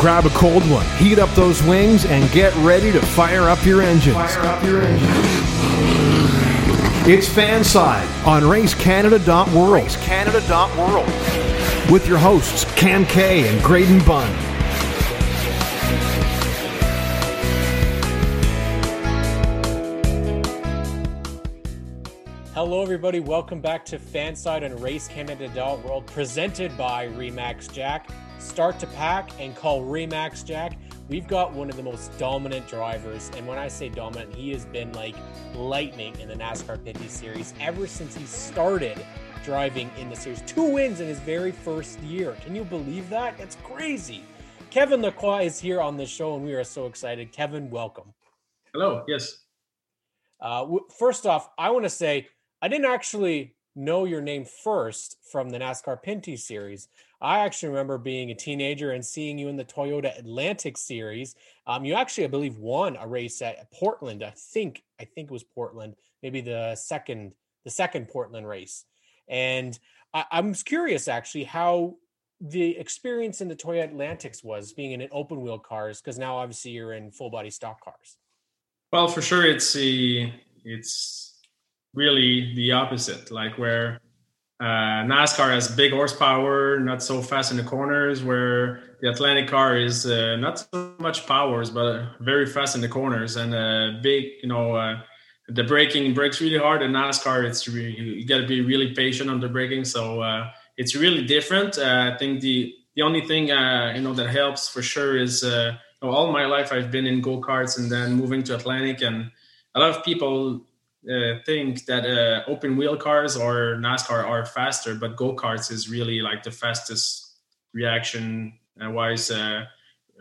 grab a cold one, heat up those wings, and get ready to fire up your engines. Fire up your engines. It's Fanside on RaceCanada.world. RaceCanada.world. With your hosts, Cam K and Graydon Bunn. Hello, everybody. Welcome back to Fanside on Race Canada World, presented by Remax Jack. Start to pack and call Remax Jack. We've got one of the most dominant drivers, and when I say dominant, he has been like lightning in the NASCAR Pinty Series ever since he started driving in the series. Two wins in his very first year. Can you believe that? That's crazy. Kevin Lacroix is here on the show, and we are so excited. Kevin, welcome. Hello. Yes. Uh, first off, I want to say I didn't actually know your name first from the NASCAR Pinty series. I actually remember being a teenager and seeing you in the Toyota Atlantic series. Um, you actually, I believe, won a race at Portland. I think, I think it was Portland, maybe the second, the second Portland race. And I, I'm curious, actually, how the experience in the Toyota Atlantics was being in an open wheel cars, because now obviously you're in full body stock cars. Well, for sure, it's a, it's really the opposite, like where uh, NASCAR has big horsepower, not so fast in the corners, where the Atlantic car is uh, not so much powers, but very fast in the corners and uh, big, you know, uh, the braking breaks really hard. In NASCAR, it's really, you got to be really patient on the braking. So uh, it's really different. Uh, I think the, the only thing, you know, that helps for sure is you know, all my life I've been in go-karts and then moving to Atlantic and a lot of people uh, think that uh, open wheel cars or NASCAR are faster, but go karts is really like the fastest reaction uh, wise uh,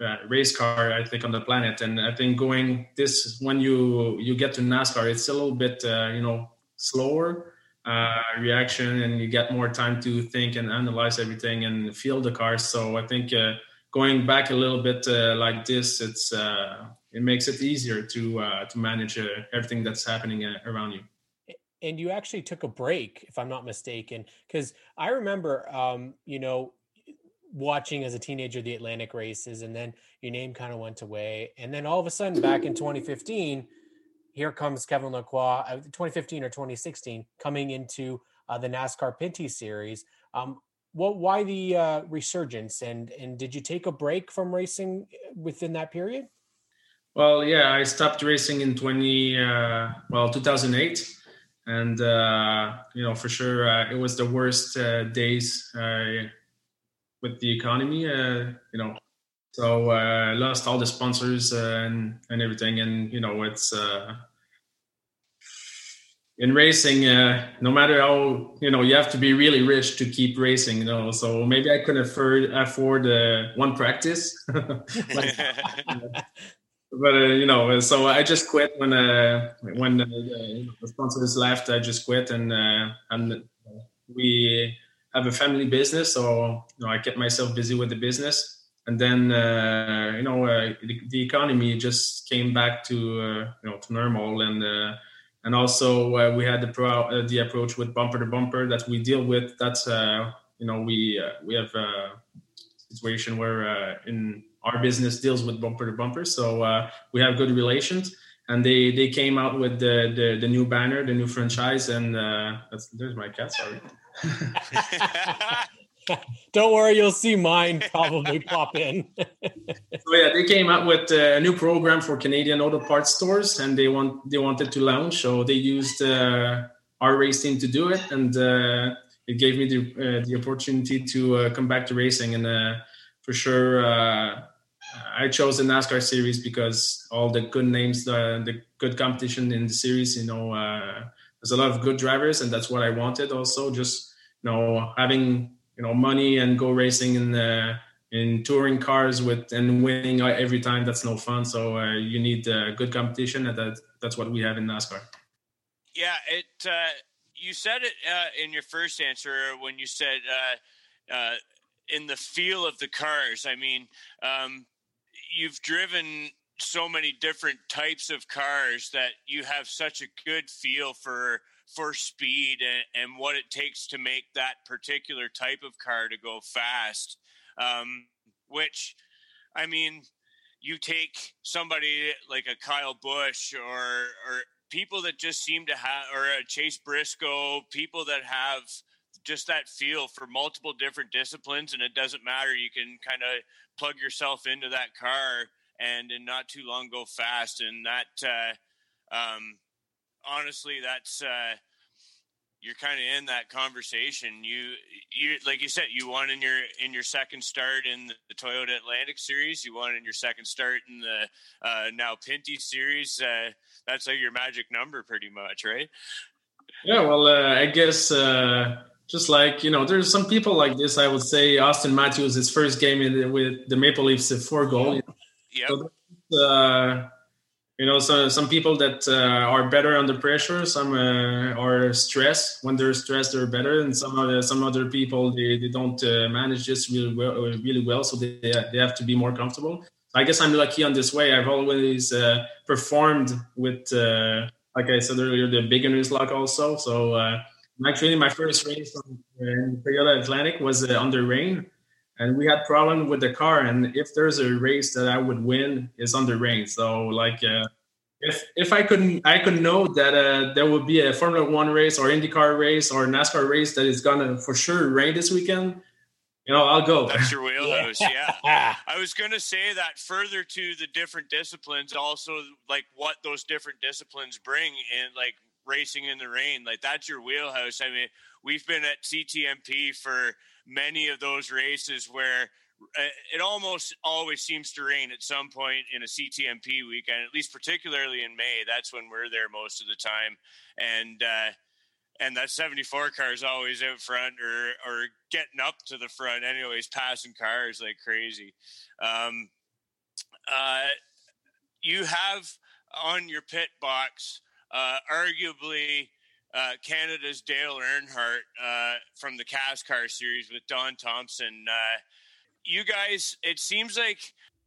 uh, race car I think on the planet. And I think going this when you you get to NASCAR, it's a little bit uh, you know slower reaction, and you get more time to think and analyze everything and feel the car. So I think going back a little bit like this, it's it makes it easier to uh, to manage uh, everything that's happening uh, around you. And you actually took a break, if I'm not mistaken, because I remember, um, you know, watching as a teenager the Atlantic races, and then your name kind of went away, and then all of a sudden, back in 2015, here comes Kevin Lacroix, uh, 2015 or 2016, coming into uh, the NASCAR Pinty Series. Um, what? Why the uh, resurgence? And and did you take a break from racing within that period? Well, yeah, I stopped racing in 20, uh, well, 2008. And, uh, you know, for sure, uh, it was the worst uh, days uh, with the economy, uh, you know. So I lost all the sponsors and, and everything. And, you know, it's in racing, no matter how, you know, you have to be really rich to keep racing, you know. So maybe I couldn't afford, afford one practice. like, but uh, you know, so I just quit when uh, when uh, the sponsors left. I just quit, and uh, and we have a family business, so you know, I kept myself busy with the business. And then uh, you know, uh, the, the, economy just came back to you know to normal, and and also we had the pro- the approach with bumper to bumper that we deal with. That's you know we we have a situation where in our business deals with bumper to bumper, so uh, we have good relations. And they they came out with the the, the new banner, the new franchise, and uh, there's my cat. Sorry. Don't worry, you'll see mine probably pop in. so yeah, they came out with a new program for Canadian auto parts stores, and they want they wanted to launch, so they used uh, our race team to do it, and uh, it gave me the uh, the opportunity to uh, come back to racing, and uh, for sure I chose the NASCAR series because all the good names, the, the good competition in the series, you know, uh, there's a lot of good drivers, and that's what I wanted. Also, just you know, having you know money and go racing in the in touring cars with and winning every time. That's no fun. So uh, you need uh, good competition, and that that's what we have in NASCAR. Yeah, it. Uh, you said it uh, in your first answer when you said uh, in the feel of the cars. I mean. Um, you've driven so many different types of cars that you have such a good feel for for speed and, and what it takes to make that particular type of car to go fast um, which I mean, you take somebody like a Kyle Busch or or people that just seem to have or a Chase Briscoe, people that have just that feel for multiple different disciplines and it doesn't matter you can kind of plug yourself into that car and in not too long go fast and that uh, um, honestly that's uh, you're kind of in that conversation. You, you, like you said, you won in your in your second start in the, the Toyota Atlantic Series. You won in your second start in the uh, now Pinty Series. Uh, that's like your magic number, pretty much, right? Yeah, well, uh, I guess uh, just like you know, there's some people like this. I would say Auston Matthews, his first game in, with the Maple Leafs, a four goal. Yeah. So, uh, you know so some people that uh, are better under pressure some uh, are stressed when they're stressed they're better and some other some other people they, they don't uh, manage this really well really well so they, they have to be more comfortable i guess i'm lucky on this way i've always uh, performed with uh, like i said earlier the beginner's luck also so actually my first race in Toyota Atlantic was under rain and we had problem with the car and if there's a race that i would win is under rain. So like uh, if if i couldn't i could know that uh, there would be a formula one race or indycar race or nascar race that is gonna for sure rain this weekend you know i'll go. That's your wheelhouse yeah. I was gonna say that further to the different disciplines also like what those different disciplines bring and like racing in the rain like that's your wheelhouse i mean we've been at ctmp for many of those races where uh, it almost always seems to rain at some point in a CTMP weekend, at least particularly in May. That's when we're there most of the time. And, uh, and that 74 car is always out front or, or getting up to the front anyways, passing cars like crazy. Um, uh, you have on your pit box, arguably uh, Canada's Dale Earnhardt uh, from the CASCAR Series with Don Thomson. Uh, you guys, it seems like,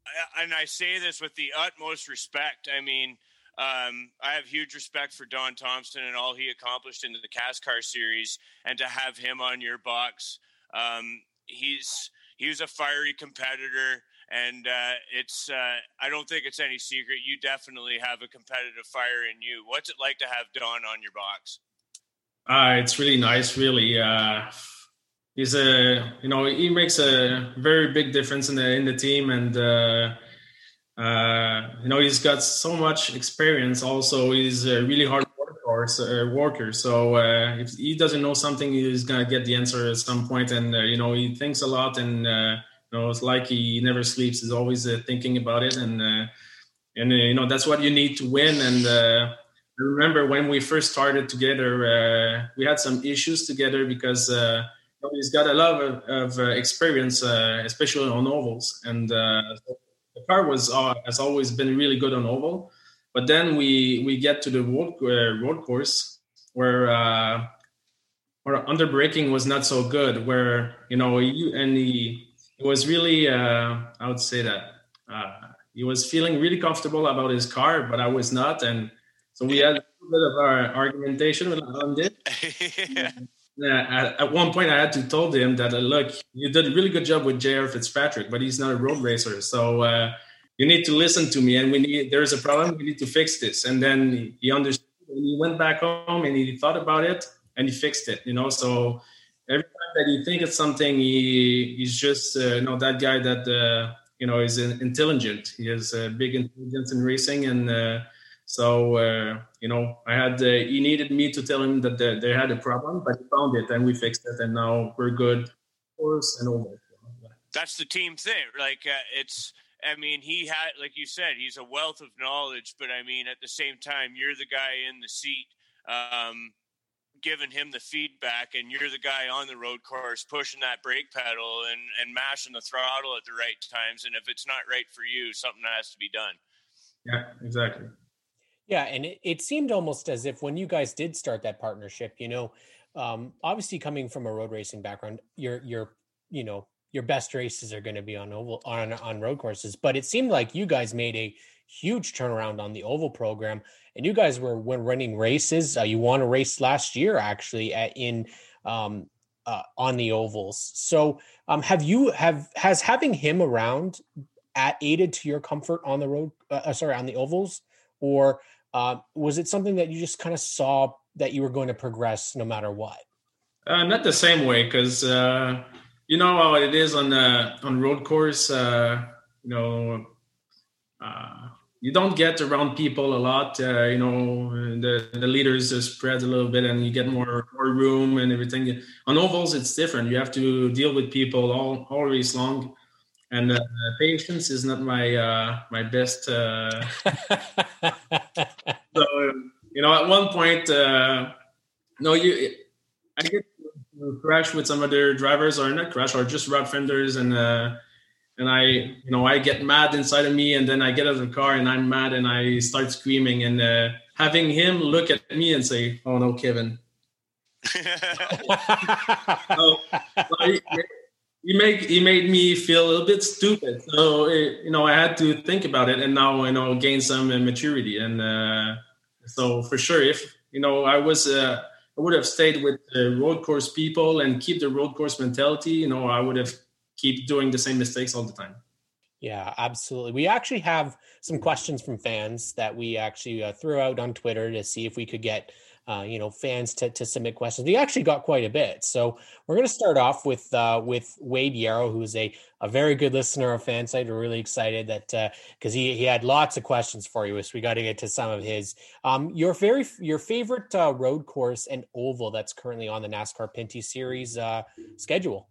uh, and I say this with the utmost respect. I mean, um, I have huge respect for Don Thomson and all he accomplished in the CASCAR Series, and to have him on your box, um, he's he was a fiery competitor and uh, it's uh, I don't think it's any secret. You definitely have a competitive fire in you. What's it like to have Don on your box? Uh, it's really nice, really. Uh, he's a, you know, he makes a very big difference in the in the team, and uh, uh, you know, he's got so much experience. Also, he's a really hard worker. Uh. So uh, if he doesn't know something, he's gonna get the answer at some point, and uh, you know, he thinks a lot, and uh, know, it's like he never sleeps. He's always uh, thinking about it, and uh, and uh, you know, that's what you need to win, and. Uh, I remember when we first started together, uh, we had some issues together because uh, he's got a lot of, of experience, especially on ovals, and the car was has always been really good on oval. But then we we get to the road road course where where under braking was not so good, where you know you and he it was really I would say that he was feeling really comfortable about his car, but I was not, and so we had a bit of our argumentation on this. yeah. at, one point, I had to told him that uh, look, you did a really good job with J.R. Fitzpatrick, but he's not a road racer, so uh, you need to listen to me. And we need there's a problem. We need to fix this. And then he understood. And he went back home and he thought about it and he fixed it. You know, so every time that he thinks of something, he he's just uh, you know that guy that uh, you know is intelligent. He has a big intelligence in racing and uh, so uh, you know, I had uh, he needed me to tell him that the, they had a problem, but he found it and we fixed it, and now we're good. Course and over. That's the team thing. Like uh, it's. I mean, he had, like you said, he's a wealth of knowledge. But I mean, at the same time, you're the guy in the seat, um, giving him the feedback, and you're the guy on the road course pushing that brake pedal and and mashing the throttle at the right times. And if it's not right for you, something has to be done. Yeah, exactly. Yeah, and it, it seemed almost as if when you guys did start that partnership, you know, um, obviously coming from a road racing background, your your you know your best races are going to be on oval on on road courses. But it seemed like you guys made a huge turnaround on the oval program, and you guys were when running races. Uh, you won a race last year actually at, in um, uh, on the ovals. So um, have you have has having him around at, aided to your comfort on the road? Uh, uh sorry, on the ovals, or uh, was it something that you just kind of saw that you were going to progress no matter what? Uh, not the same way, because you know how it is on the on road course. You know, you don't get around people a lot. Uh, you know, the the leaders spread a little bit, and you get more more room and everything. On ovals, it's different. You have to deal with people all always long, and uh, patience is not my uh, my best. Uh, so you know, at one point, uh, no, you I get crash with some other drivers or not crash or just rod fenders and uh, and I you know I get mad inside of me and then I get out of the car and I'm mad and I start screaming and uh, having him look at me and say oh no Kevin so, he, he made he made me feel a little bit stupid so it, you know I had to think about it and now you know gain some uh, maturity and uh, so for sure if you know I was uh, I would have stayed with the road course people and keep the road course mentality. You know, I would have keep doing the same mistakes all the time. Yeah, absolutely. We actually have some questions from fans that we actually uh, threw out on Twitter to see if we could get uh, you know fans to, to submit questions. We actually got quite a bit, so we're going to start off with uh, with Wade Yarrow, who's a a very good listener of Fanside. We're really excited that because uh, he he had lots of questions for you, so we got to get to some of his. Um, your very your favorite uh, road course and oval that's currently on the NASCAR Pinty Series uh, schedule.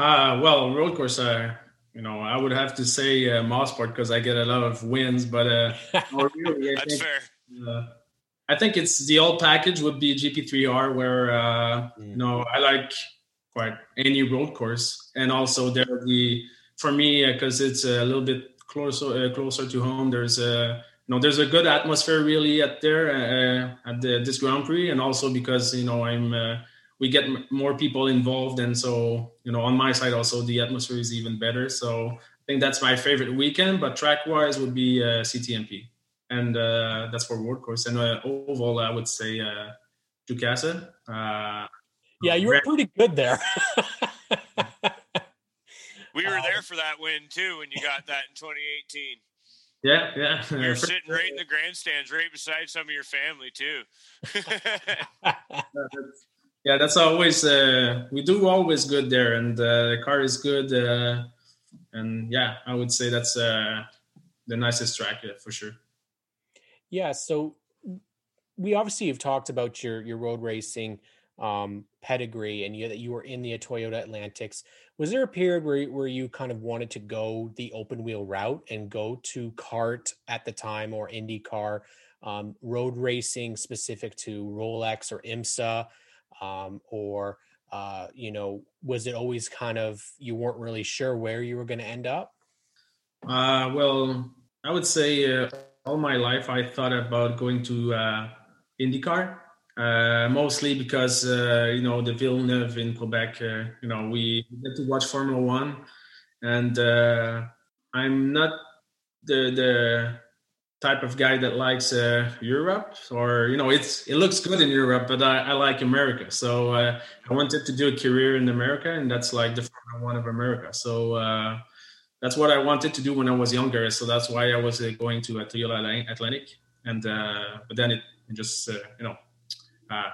Uh well, road course. Uh, you know, I would have to say uh, Mosport because I get a lot of wins, but uh, really, that's think, fair. Uh, I think it's the old package would be GP3R, where uh, mm. you know I like quite any road course, and also there the for me because uh, it's a little bit closer uh, closer to home. There's a you know there's a good atmosphere really at there uh, at the, this Grand Prix, and also because you know I'm uh, we get m- more people involved, and so you know on my side also the atmosphere is even better. So I think that's my favorite weekend, but track wise would be uh, CTMP and uh, that's for road course. And uh, oval, I would say uh, Jukasa. Uh, yeah, you were pretty good there. we were there for that win too when you got that in 2018. Yeah, yeah. You were sitting right in the grandstands, right beside some of your family too. yeah, that's always. Uh, we do always good there, and uh, the car is good. Uh, and yeah, I would say that's uh, the nicest track yeah, for sure. Yeah, so we obviously have talked about your your road racing um, pedigree and you, that you were in the Toyota Atlantics. Was there a period where where you kind of wanted to go the open wheel route and go to CART at the time or IndyCar um, road racing specific to Rolex or IMSA, um, or uh, you know, was it always kind of you weren't really sure where you were going to end up? Uh, well, I would say. Uh all my life I thought about going to uh, IndyCar, uh, mostly because uh, you know the Villeneuve in Quebec. You know we get to watch Formula One, and I'm not the the type of guy that likes uh, Europe or you know it's it looks good in Europe, but I, I like America. So I wanted to do a career in America, and that's like the Formula One of America. So that's what I wanted to do when I was younger. So that's why I was uh, going to Toyota Atlantic. And uh, but then it, it just uh, you know uh,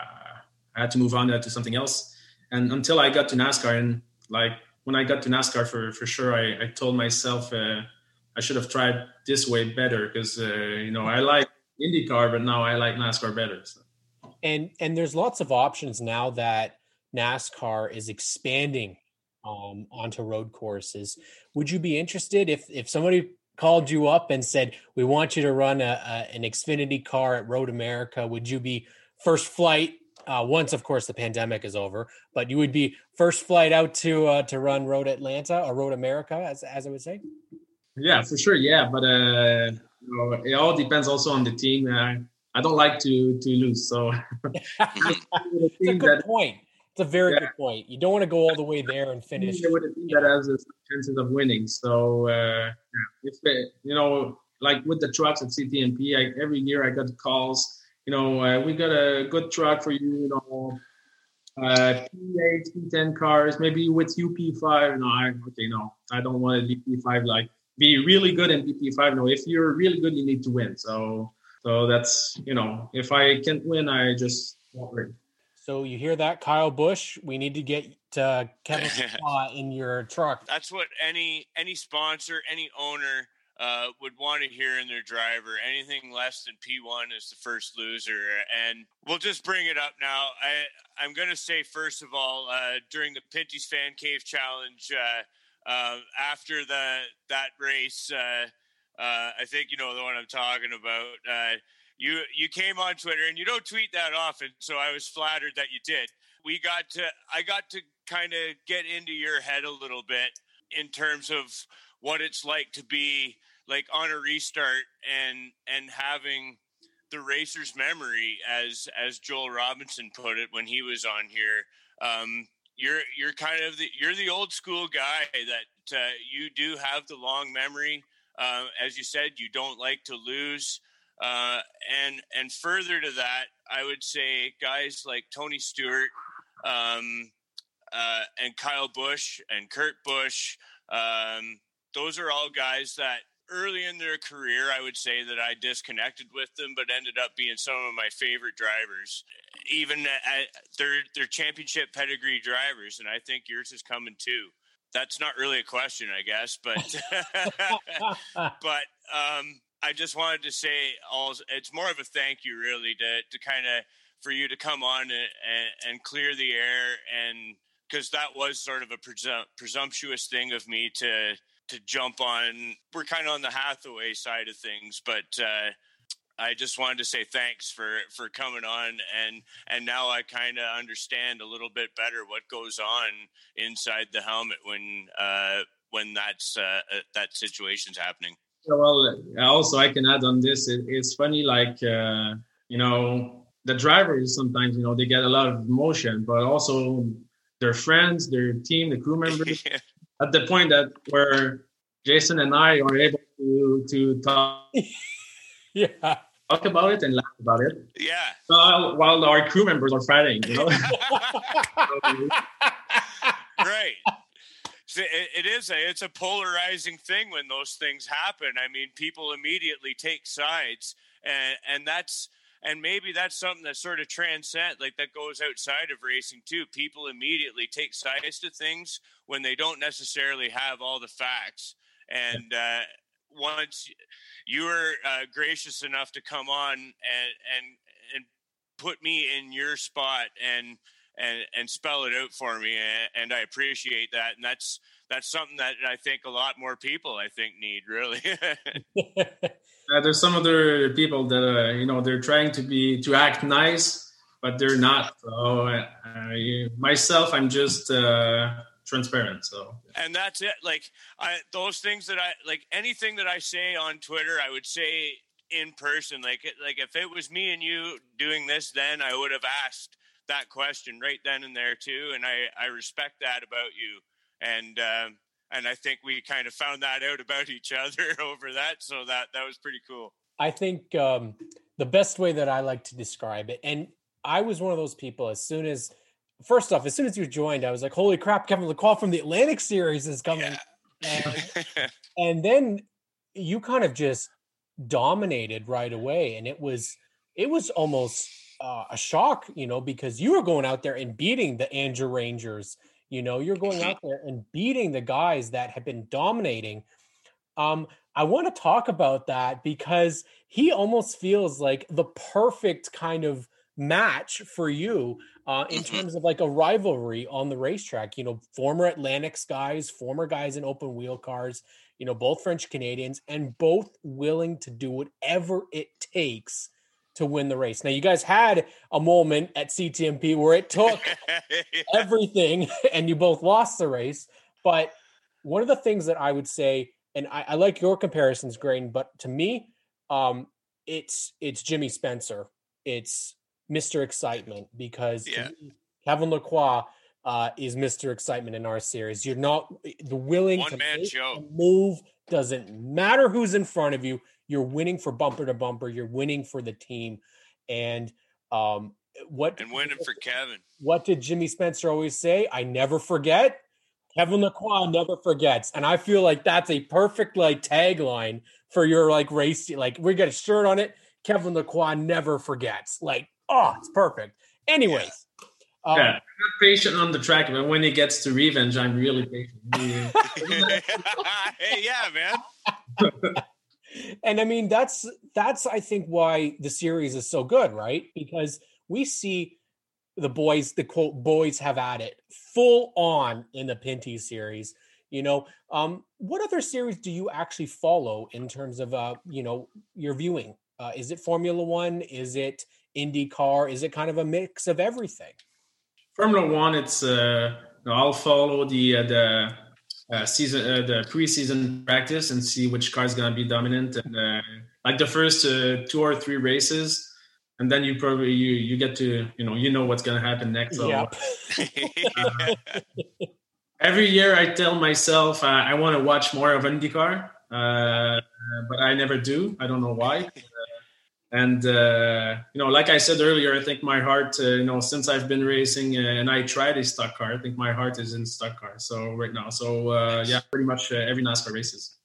I had to move on to something else. And until I got to NASCAR, and like when I got to NASCAR, for for sure, I, I told myself uh, I should have tried this way better because uh, you know I like IndyCar, but now I like NASCAR better. So. And and there's lots of options now that NASCAR is expanding um, onto road courses. Would you be interested if if somebody called you up and said, "We want you to run a, a an Xfinity car at Road America"? Would you be first flight? Uh, once, of course, the pandemic is over, but you would be first flight out to uh, to run Road Atlanta or Road America, as as I would say. Yeah, for sure. Yeah, but uh, you know, it all depends also on the team. Uh, I don't like to to lose, so it's a good that, point. It's a very yeah. good point. You don't want to go all the way there and finish. With a team that has chances of winning. So uh, if it, you know, like with the trucks at CTMP, I, every year I got calls. You know, uh, we got a good truck for you. You know, uh, P8, P10 cars, maybe with UP5. No, I okay, no, I don't want a P5 like be really good in PP5. No, if you're really good, you need to win. So so that's you know, if I can't win, I just won't win. So you hear that, Kyle Busch? We need to get uh, Kevin in your truck. That's what any any sponsor, any owner uh, would want to hear in their driver. Anything less than P1 is the first loser. And we'll just bring it up now. I, I'm going to say, first of all, uh, during the Pinty's Fan Cave Challenge, uh, uh after the that race, uh, uh, I think you know the one I'm talking about. you you came on Twitter and you don't tweet that often, so I was flattered that you did. We got to I got to kind of get into your head a little bit in terms of what it's like to be like on a restart and and having the racer's memory as as Joel Robinson put it when he was on here um, you're you're kind of the you're the old school guy that uh, you do have the long memory. Uh, as you said you don't like to lose. Uh, and and further to that I would say guys like Tony Stewart um, uh, and Kyle Busch and Kurt Busch um, those are all guys that early in their career, I would say that I disconnected with them, but ended up being some of my favorite drivers. Even at, they're they're championship pedigree drivers, and I think yours is coming too. That's not really a question, I guess, but but um, I just wanted to say, all it's more of a thank you, really, to to kind of for you to come on and, and, and clear the air, and because that was sort of a presum- presumptuous thing of me to to jump on. We're kind of on the Hathaway side of things, but uh, I just wanted to say thanks for for coming on and and now I kind of understand a little bit better what goes on inside the helmet when uh, when that's uh, uh that situation's happening. Well, also I can add on this. It, it's funny, like uh, you know, the drivers sometimes you know they get a lot of motion, but also their friends, their team, the crew members. At the point that where Jason and I are able to to talk, yeah, talk about it and laugh about it. Yeah. While, while our crew members are fighting, you know. right. So it, it is a it's a polarizing thing when those things happen. I mean, people immediately take sides, and and that's and maybe that's something that sort of transcends like that goes outside of racing too people immediately take sides to things when they don't necessarily have all the facts. And uh, once you were uh, gracious enough to come on and and and put me in your spot and and and spell it out for me and I appreciate that. And that's that's something that I think a lot more people I think need really. Uh, there's some other people that uh, you know they're trying to be to act nice, but they're not. So uh, myself, I'm just uh, transparent. So and that's it. Like I, those things that I like, anything that I say on Twitter, I would say in person. Like like if it was me and you doing this, then I would have asked that question right then and there too. And I I respect that about you. And um, and I think we kind of found that out about each other over that. So that that was pretty cool. I think um, the best way that I like to describe it, and I was one of those people. As soon as, first off, as soon as you joined, I was like, "Holy crap! Kevin Lacroix from the Atlantic Series is coming," yeah. and, and then you kind of just dominated right away, and it was it was almost uh, a shock, you know, because you were going out there and beating the Andrew Rangers you know, you're going out there and beating the guys that have been dominating. Um, I want to talk about that because he almost feels like the perfect kind of match for you uh, in mm-hmm. terms of like a rivalry on the racetrack. You know, former Atlantics guys, former guys in open wheel cars, you know, both French Canadians, and both willing to do whatever it takes to win the race. Now, you guys had a moment at CTMP where it took everything and you both lost the race. But one of the things that I would say, and I, I like your comparisons, Grain, but to me, um, it's it's Jimmy Spencer. It's Mr. Excitement because yeah. Kevin Lacroix uh, is Mr. Excitement in our series. You're not the willing One to man show. move. Doesn't matter who's in front of you you're winning for bumper to bumper. You're winning for the team. And um, what and winning for Kevin. What did Jimmy Spencer always say? I never forget. Kevin Lacroix never forgets, and I feel like that's a perfect like tagline for your like race. Like we got a shirt on it. Kevin Lacroix never forgets. Like oh, it's perfect. Anyways, um, yeah, I'm patient on the track, but when it gets to revenge, I'm really patient. hey, yeah, man. and I mean that's that's I think why the series is so good, right? Because we see the boys, the quote boys have at it full on in the Pinty series. You know, um, what other series do you actually follow in terms of uh, you know, your viewing? Uh, is it Formula One? Is it IndyCar? Is it kind of a mix of everything? Formula One, it's uh, I'll follow the uh, the uh, season, uh, the preseason practice, and see which car is going to be dominant. And uh, like the first uh, two or three races, and then you probably you you get to you know you know what's going to happen next. So, yep. uh, every year I tell myself uh, I want to watch more of IndyCar, uh, but I never do. I don't know why. And uh, you know, like I said earlier, I think my heart, uh, you know, since I've been racing and I tried a stock car, I think my heart is in stock car. So right now, so yeah, pretty much every NASCAR races.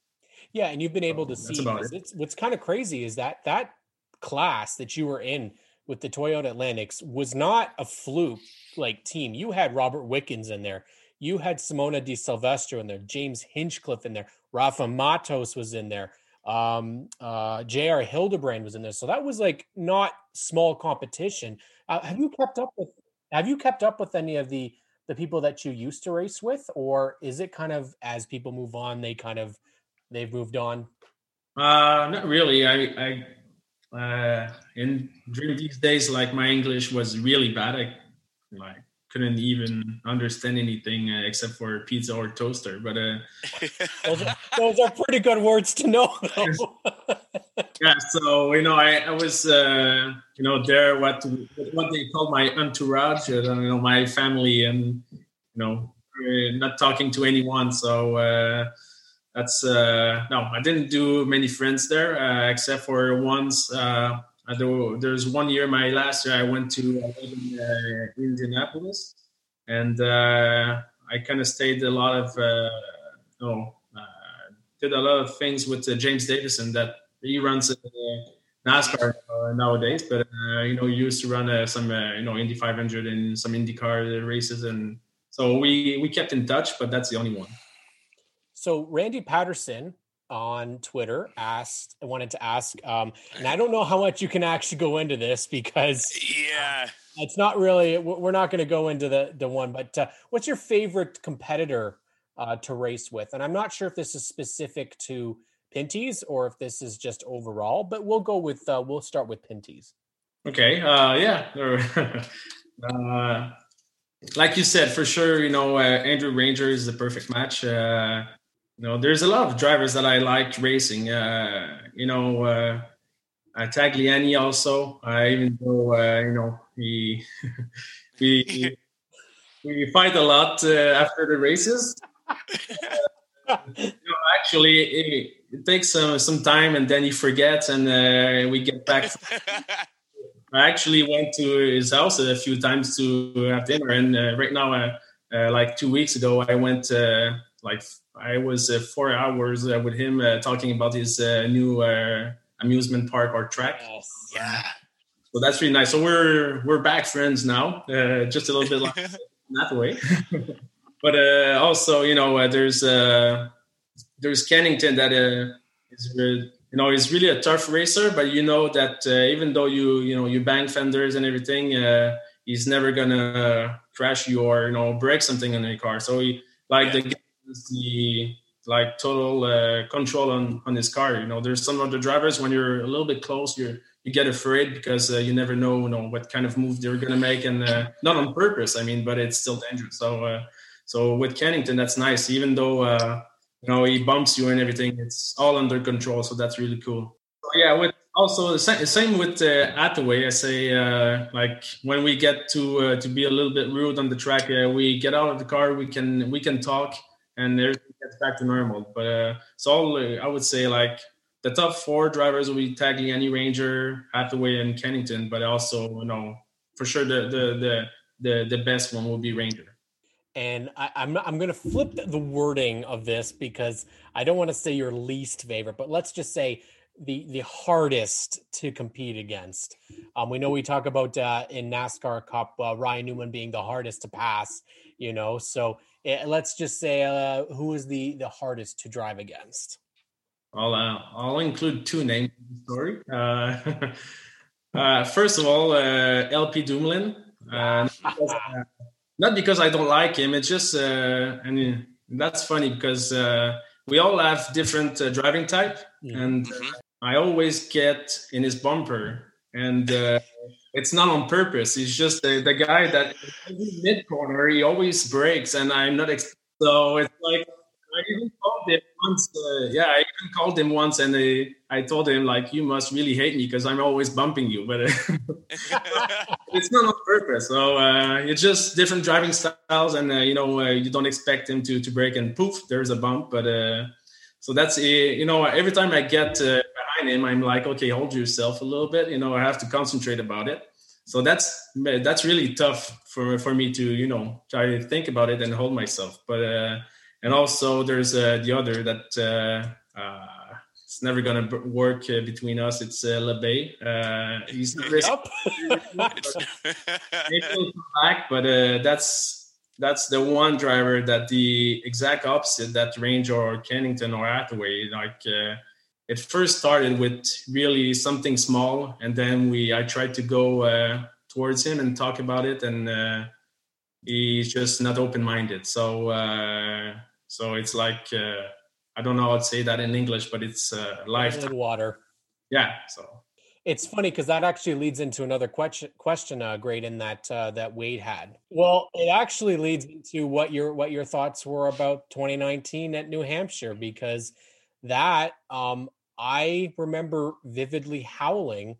Yeah, and you've been able to see. It. what's kind of crazy is that that class that you were in with the Toyota Atlantics was not a fluke like team. You had Robert Wickens in there. You had Simona de Silvestro in there, James Hinchcliffe in there, Rafa Matos was in there, um, uh, J.R. Hildebrand was in there. So that was like not small competition. Uh, have you kept up with? Have you kept up with any of the the people that you used to race with, or is it kind of as people move on, they kind of they've moved on? Uh, not really. I, I uh, in during these days, like my English was really bad. I like couldn't even understand anything uh, except for pizza or toaster. But uh, those, are, those, are, pretty good words to know. yeah, so you know, I, I was uh, you know there what what they call my entourage, you know, my family, and you know, uh, not talking to anyone. So uh, that's uh, no, I didn't do many friends there uh, except for once. Uh, there, there's one year, my last year, I went to uh, in, uh, Indianapolis, and uh, I kind of stayed a lot of, uh, oh, did a lot of things with James Davison that he runs NASCAR nowadays, but you know, he used to run some, you know, Indy 500 and some IndyCar races, and so we we kept in touch, but that's the only one. So Randy Patterson on Twitter asked, I wanted to ask, um, and I don't know how much you can actually go into this because yeah, it's not really. We're not going to go into the the one, but uh, what's your favorite competitor uh, to race with? And I'm not sure if this is specific to Pinty's or if this is just overall, but we'll go with uh, we'll start with Pinty's. Okay. Uh, yeah. uh, like you said, for sure, you know, uh, Andrew Ranger is the perfect match. You know, there's a lot of drivers that I like racing. Uh, you know, uh, uh, Tagliani also. Uh, even though uh, you know he we we fight a lot uh, after the races. You know, actually, it, it, takes some some time, and then he forgets, and uh, we get back. I actually went to his house a few times to have dinner, and uh, right now, uh, uh, like two weeks ago, I went uh, like I was uh, four hours uh, with him uh, talking about his uh, new uh, amusement park or track. Yes. Yeah. So that's really nice. So we're we're back friends now, uh, just a little bit like that way. but also, you know, there's there's Kennington that is you know he's really a tough racer, but you know that even though you you know you bang fenders and everything, he's never gonna crash you or you know break something in your car. So he like yeah. the the like total uh, control on on his car. You know, there's some other drivers when you're a little bit close, you you get afraid because uh, you never know, you know, what kind of move they're gonna make, and uh, not on purpose. I mean, but it's still dangerous. So, uh, so with Kennington, that's nice. Even though uh, you know he bumps you and everything, it's all under control. So that's really cool. Yeah, with also the same, with uh, Hathaway. I say uh, like when we get to uh, to be a little bit rude on the track, uh, we get out of the car, we can we can talk and everything gets back to normal. But uh, it's all I would say like the top four drivers will be Tagliani, Ranger, Hathaway, and Kennington. But also, you know, for sure the the the the, the best one will be Ranger. and I, am I'm, I'm going to flip the wording of this because I don't want to say your least favorite, but let's just say the the hardest to compete against. Um, we know we talk about uh, in NASCAR Cup uh, Ryan Newman being the hardest to pass. You know, so let's just say uh, who is the the hardest to drive against. I'll uh, I'll include two names in the story. Uh, uh, first of all, LP Dumoulin. Because, not because I don't like him. It's just I mean that's funny because we all have different driving type, yeah. and mm-hmm. I always get in his bumper, and uh, it's not on purpose. He's just the, the guy that mid corner he always breaks, and I'm not. Ex- so it's like I even called him once. Uh, yeah, I even called him once, and I, I told him like, "You must really hate me because I'm always bumping you." But uh, it's not on purpose. So uh, it's just different driving styles, and uh, you know, uh, you don't expect him to to break, and poof, there's a bump. But uh, so that's you know, every time I get behind him, I'm like, okay, hold yourself a little bit. You know, I have to concentrate about it. So that's that's really tough for for me to you know try to think about it and hold myself. But uh, and also there's uh, the other that uh, uh it's never gonna work uh, between us. It's uh, Labbé. Uh, he's yep. maybe he'll come back, but uh, that's that's the one driver that the exact opposite that Ranger or Kennington or Hathaway like it first started with really something small and then we i tried to go uh, towards him and talk about it and uh, he's just not open-minded. So uh, so it's like uh, i don't know how to say that in english but it's uh, life water. Yeah so it's funny because that actually leads into another question question uh, in that uh, that Wade had. Well, it actually leads into what your what your thoughts were about 2019 at New Hampshire because that um, I remember vividly howling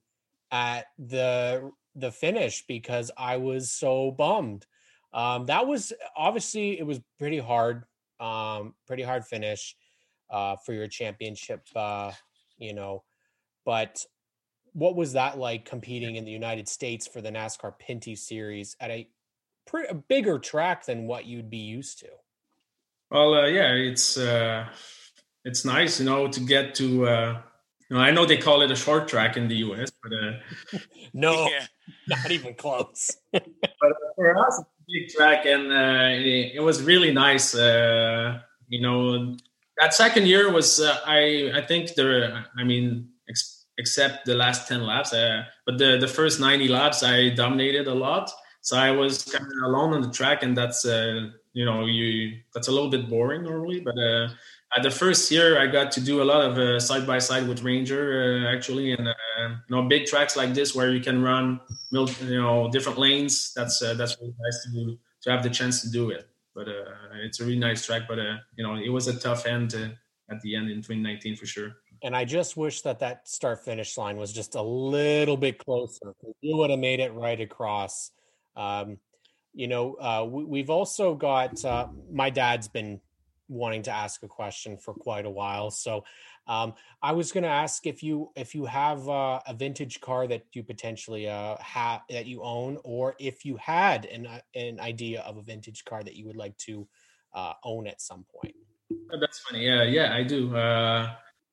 at the the finish because I was so bummed. Um, that was obviously it was pretty hard, um, pretty hard finish uh, for your championship, uh, you know. But what was that like competing in the United States for the NASCAR Pinty Series at a, pretty, a bigger track than what you'd be used to? Well, uh, yeah, it's uh, it's nice, you know, to get to. Uh, you know, I know they call it a short track in the U.S., but uh, no, yeah. not even close. but for us, it's a big track, and uh, it, it, was really nice. Uh, you know, that second year was uh, I I think there. I mean, ex- except the last ten laps, uh, but the the first ninety laps, I dominated a lot. So I was kind of alone on the track, and that's uh, you know you that's a little bit boring normally, but uh, the first year I got to do a lot of side by side with Ranger uh, actually, and uh, you know big tracks like this where you can run you know different lanes. That's uh, that's really nice to do to have the chance to do it. But it's a really nice track. But you know it was a tough end at the end in 2019 for sure. And I just wish that that start finish line was just a little bit closer. You would have made it right across. Um, you know, we, have also got my dad's been wanting to ask a question for quite a while. So um, I was going to ask if you if you have uh, a vintage car that you potentially uh, have that you own, or if you had an uh, an idea of a vintage car that you would like to uh, own at some point. Oh, that's funny. Yeah, yeah, I do.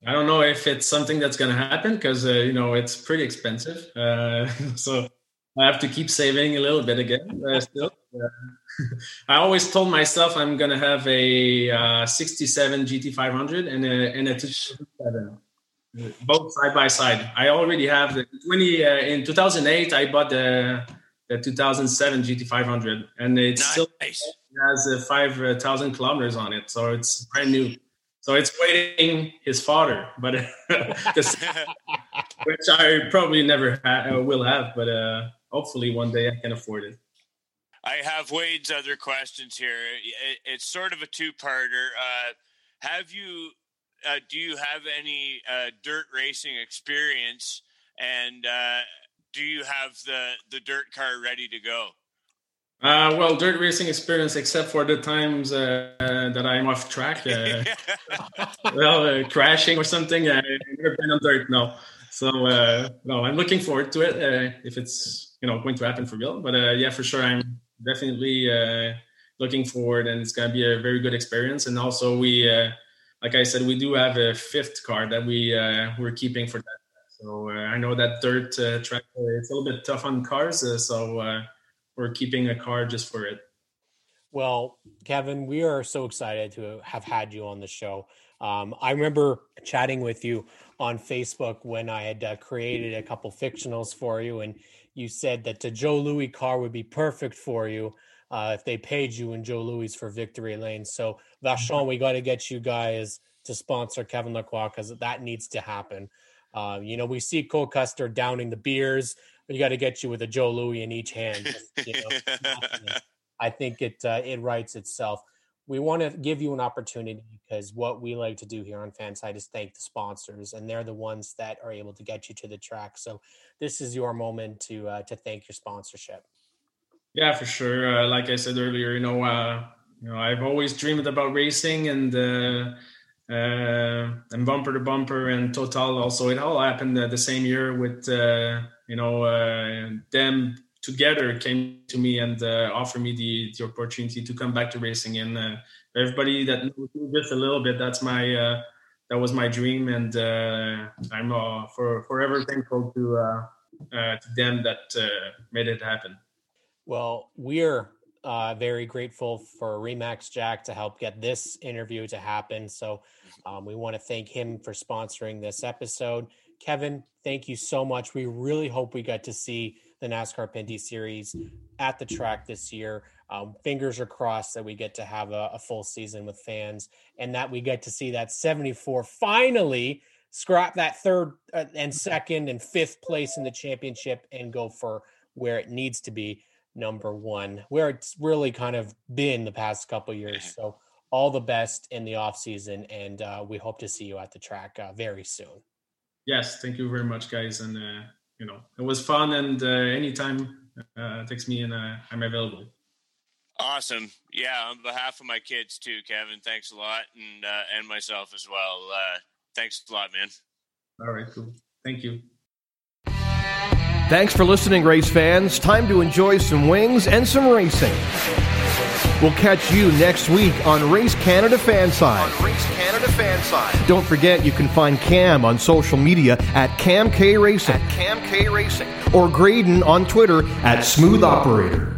Uh, I don't know if it's something that's going to happen because uh, you know it's pretty expensive. so I have to keep saving a little bit again. still, I always told myself I'm gonna have a uh, 67 GT500 and a and a 2007, both side by side. I already have the 20 uh, in 2008. I bought the the 2007 GT500, and it nice. still has uh, 5,000 kilometers on it, so it's brand new. So it's waiting his father, but which I probably never ha- uh, will have, but uh, hopefully one day I can afford it. I have Wade's other questions here. It, it's sort of a two-parter. Uh, have you? Uh, do you have any uh, dirt racing experience? And uh, do you have the the dirt car ready to go? Uh, well, dirt racing experience, except for the times uh, that I'm off track, uh, well, uh, crashing or something. I've never been on dirt, no. So, uh, no, I'm looking forward to it uh, if it's you know going to happen for real. But yeah, for sure, I'm definitely looking forward, and it's going to be a very good experience. And also, we, uh, like I said, we do have a fifth car that we uh, we're keeping for that. So uh, I know that dirt uh, track it's a little bit tough on cars, uh, so we're keeping a car just for it. Well, Kevin, we are so excited to have had you on the show. Um, I remember chatting with you on Facebook when I had uh, created a couple fictionals for you, and you said that the Joe Louis car would be perfect for you uh, if they paid you in Joe Louis for Victory Lane. So, Vachon, we got to get you guys to sponsor Kevin Lacroix because that needs to happen. Uh, you know, we see Cole Custer downing the beers, but you got to get you with a Joe Louis in each hand. You know, I think it uh, it writes itself. We want to give you an opportunity because what we like to do here on Fanside is thank the sponsors, and they're the ones that are able to get you to the track. So this is your moment to uh, to thank your sponsorship. Yeah, for sure. Uh, like I said earlier, you know, uh, you know, I've always dreamed about racing and uh, uh, and bumper to bumper and Total. Also, it all happened the same year with uh, you know uh, them together came to me and uh, offered me the, the opportunity to come back to racing. And uh, everybody that knows me just a little bit, that's my uh, that was my dream, and uh, I'm uh, for forever thankful to uh, to them that made it happen. Well, we're very grateful for Remax Jack to help get this interview to happen. So um, we want to thank him for sponsoring this episode. Kevin, thank you so much. We really hope we get to see the NASCAR Pinty's Series at the track this year. Um, fingers are crossed that we get to have a, a, full season with fans and that we get to see that 74 finally scrap that third uh, and second and fifth place in the championship and go for where it needs to be number one where it's really kind of been the past couple years so all the best in the off season and uh, we hope to see you at the track uh, very soon yes thank you very much guys and uh, you know, it was fun. And uh, anytime, uh, text me and uh, I'm available. Awesome. Yeah. On behalf of my kids too, Kevin, thanks a lot. And, uh, and myself as well. Uh, thanks a lot, man. All right. Cool. Thank you. Thanks for listening, race fans. Time to enjoy some wings and some racing. We'll catch you next week on Race Canada Fanside. On Race Canada Fanside. Don't forget you can find Cam on social media at Cam K Racing. At Cam K Racing. Or Graydon on Twitter at Smooth Operator.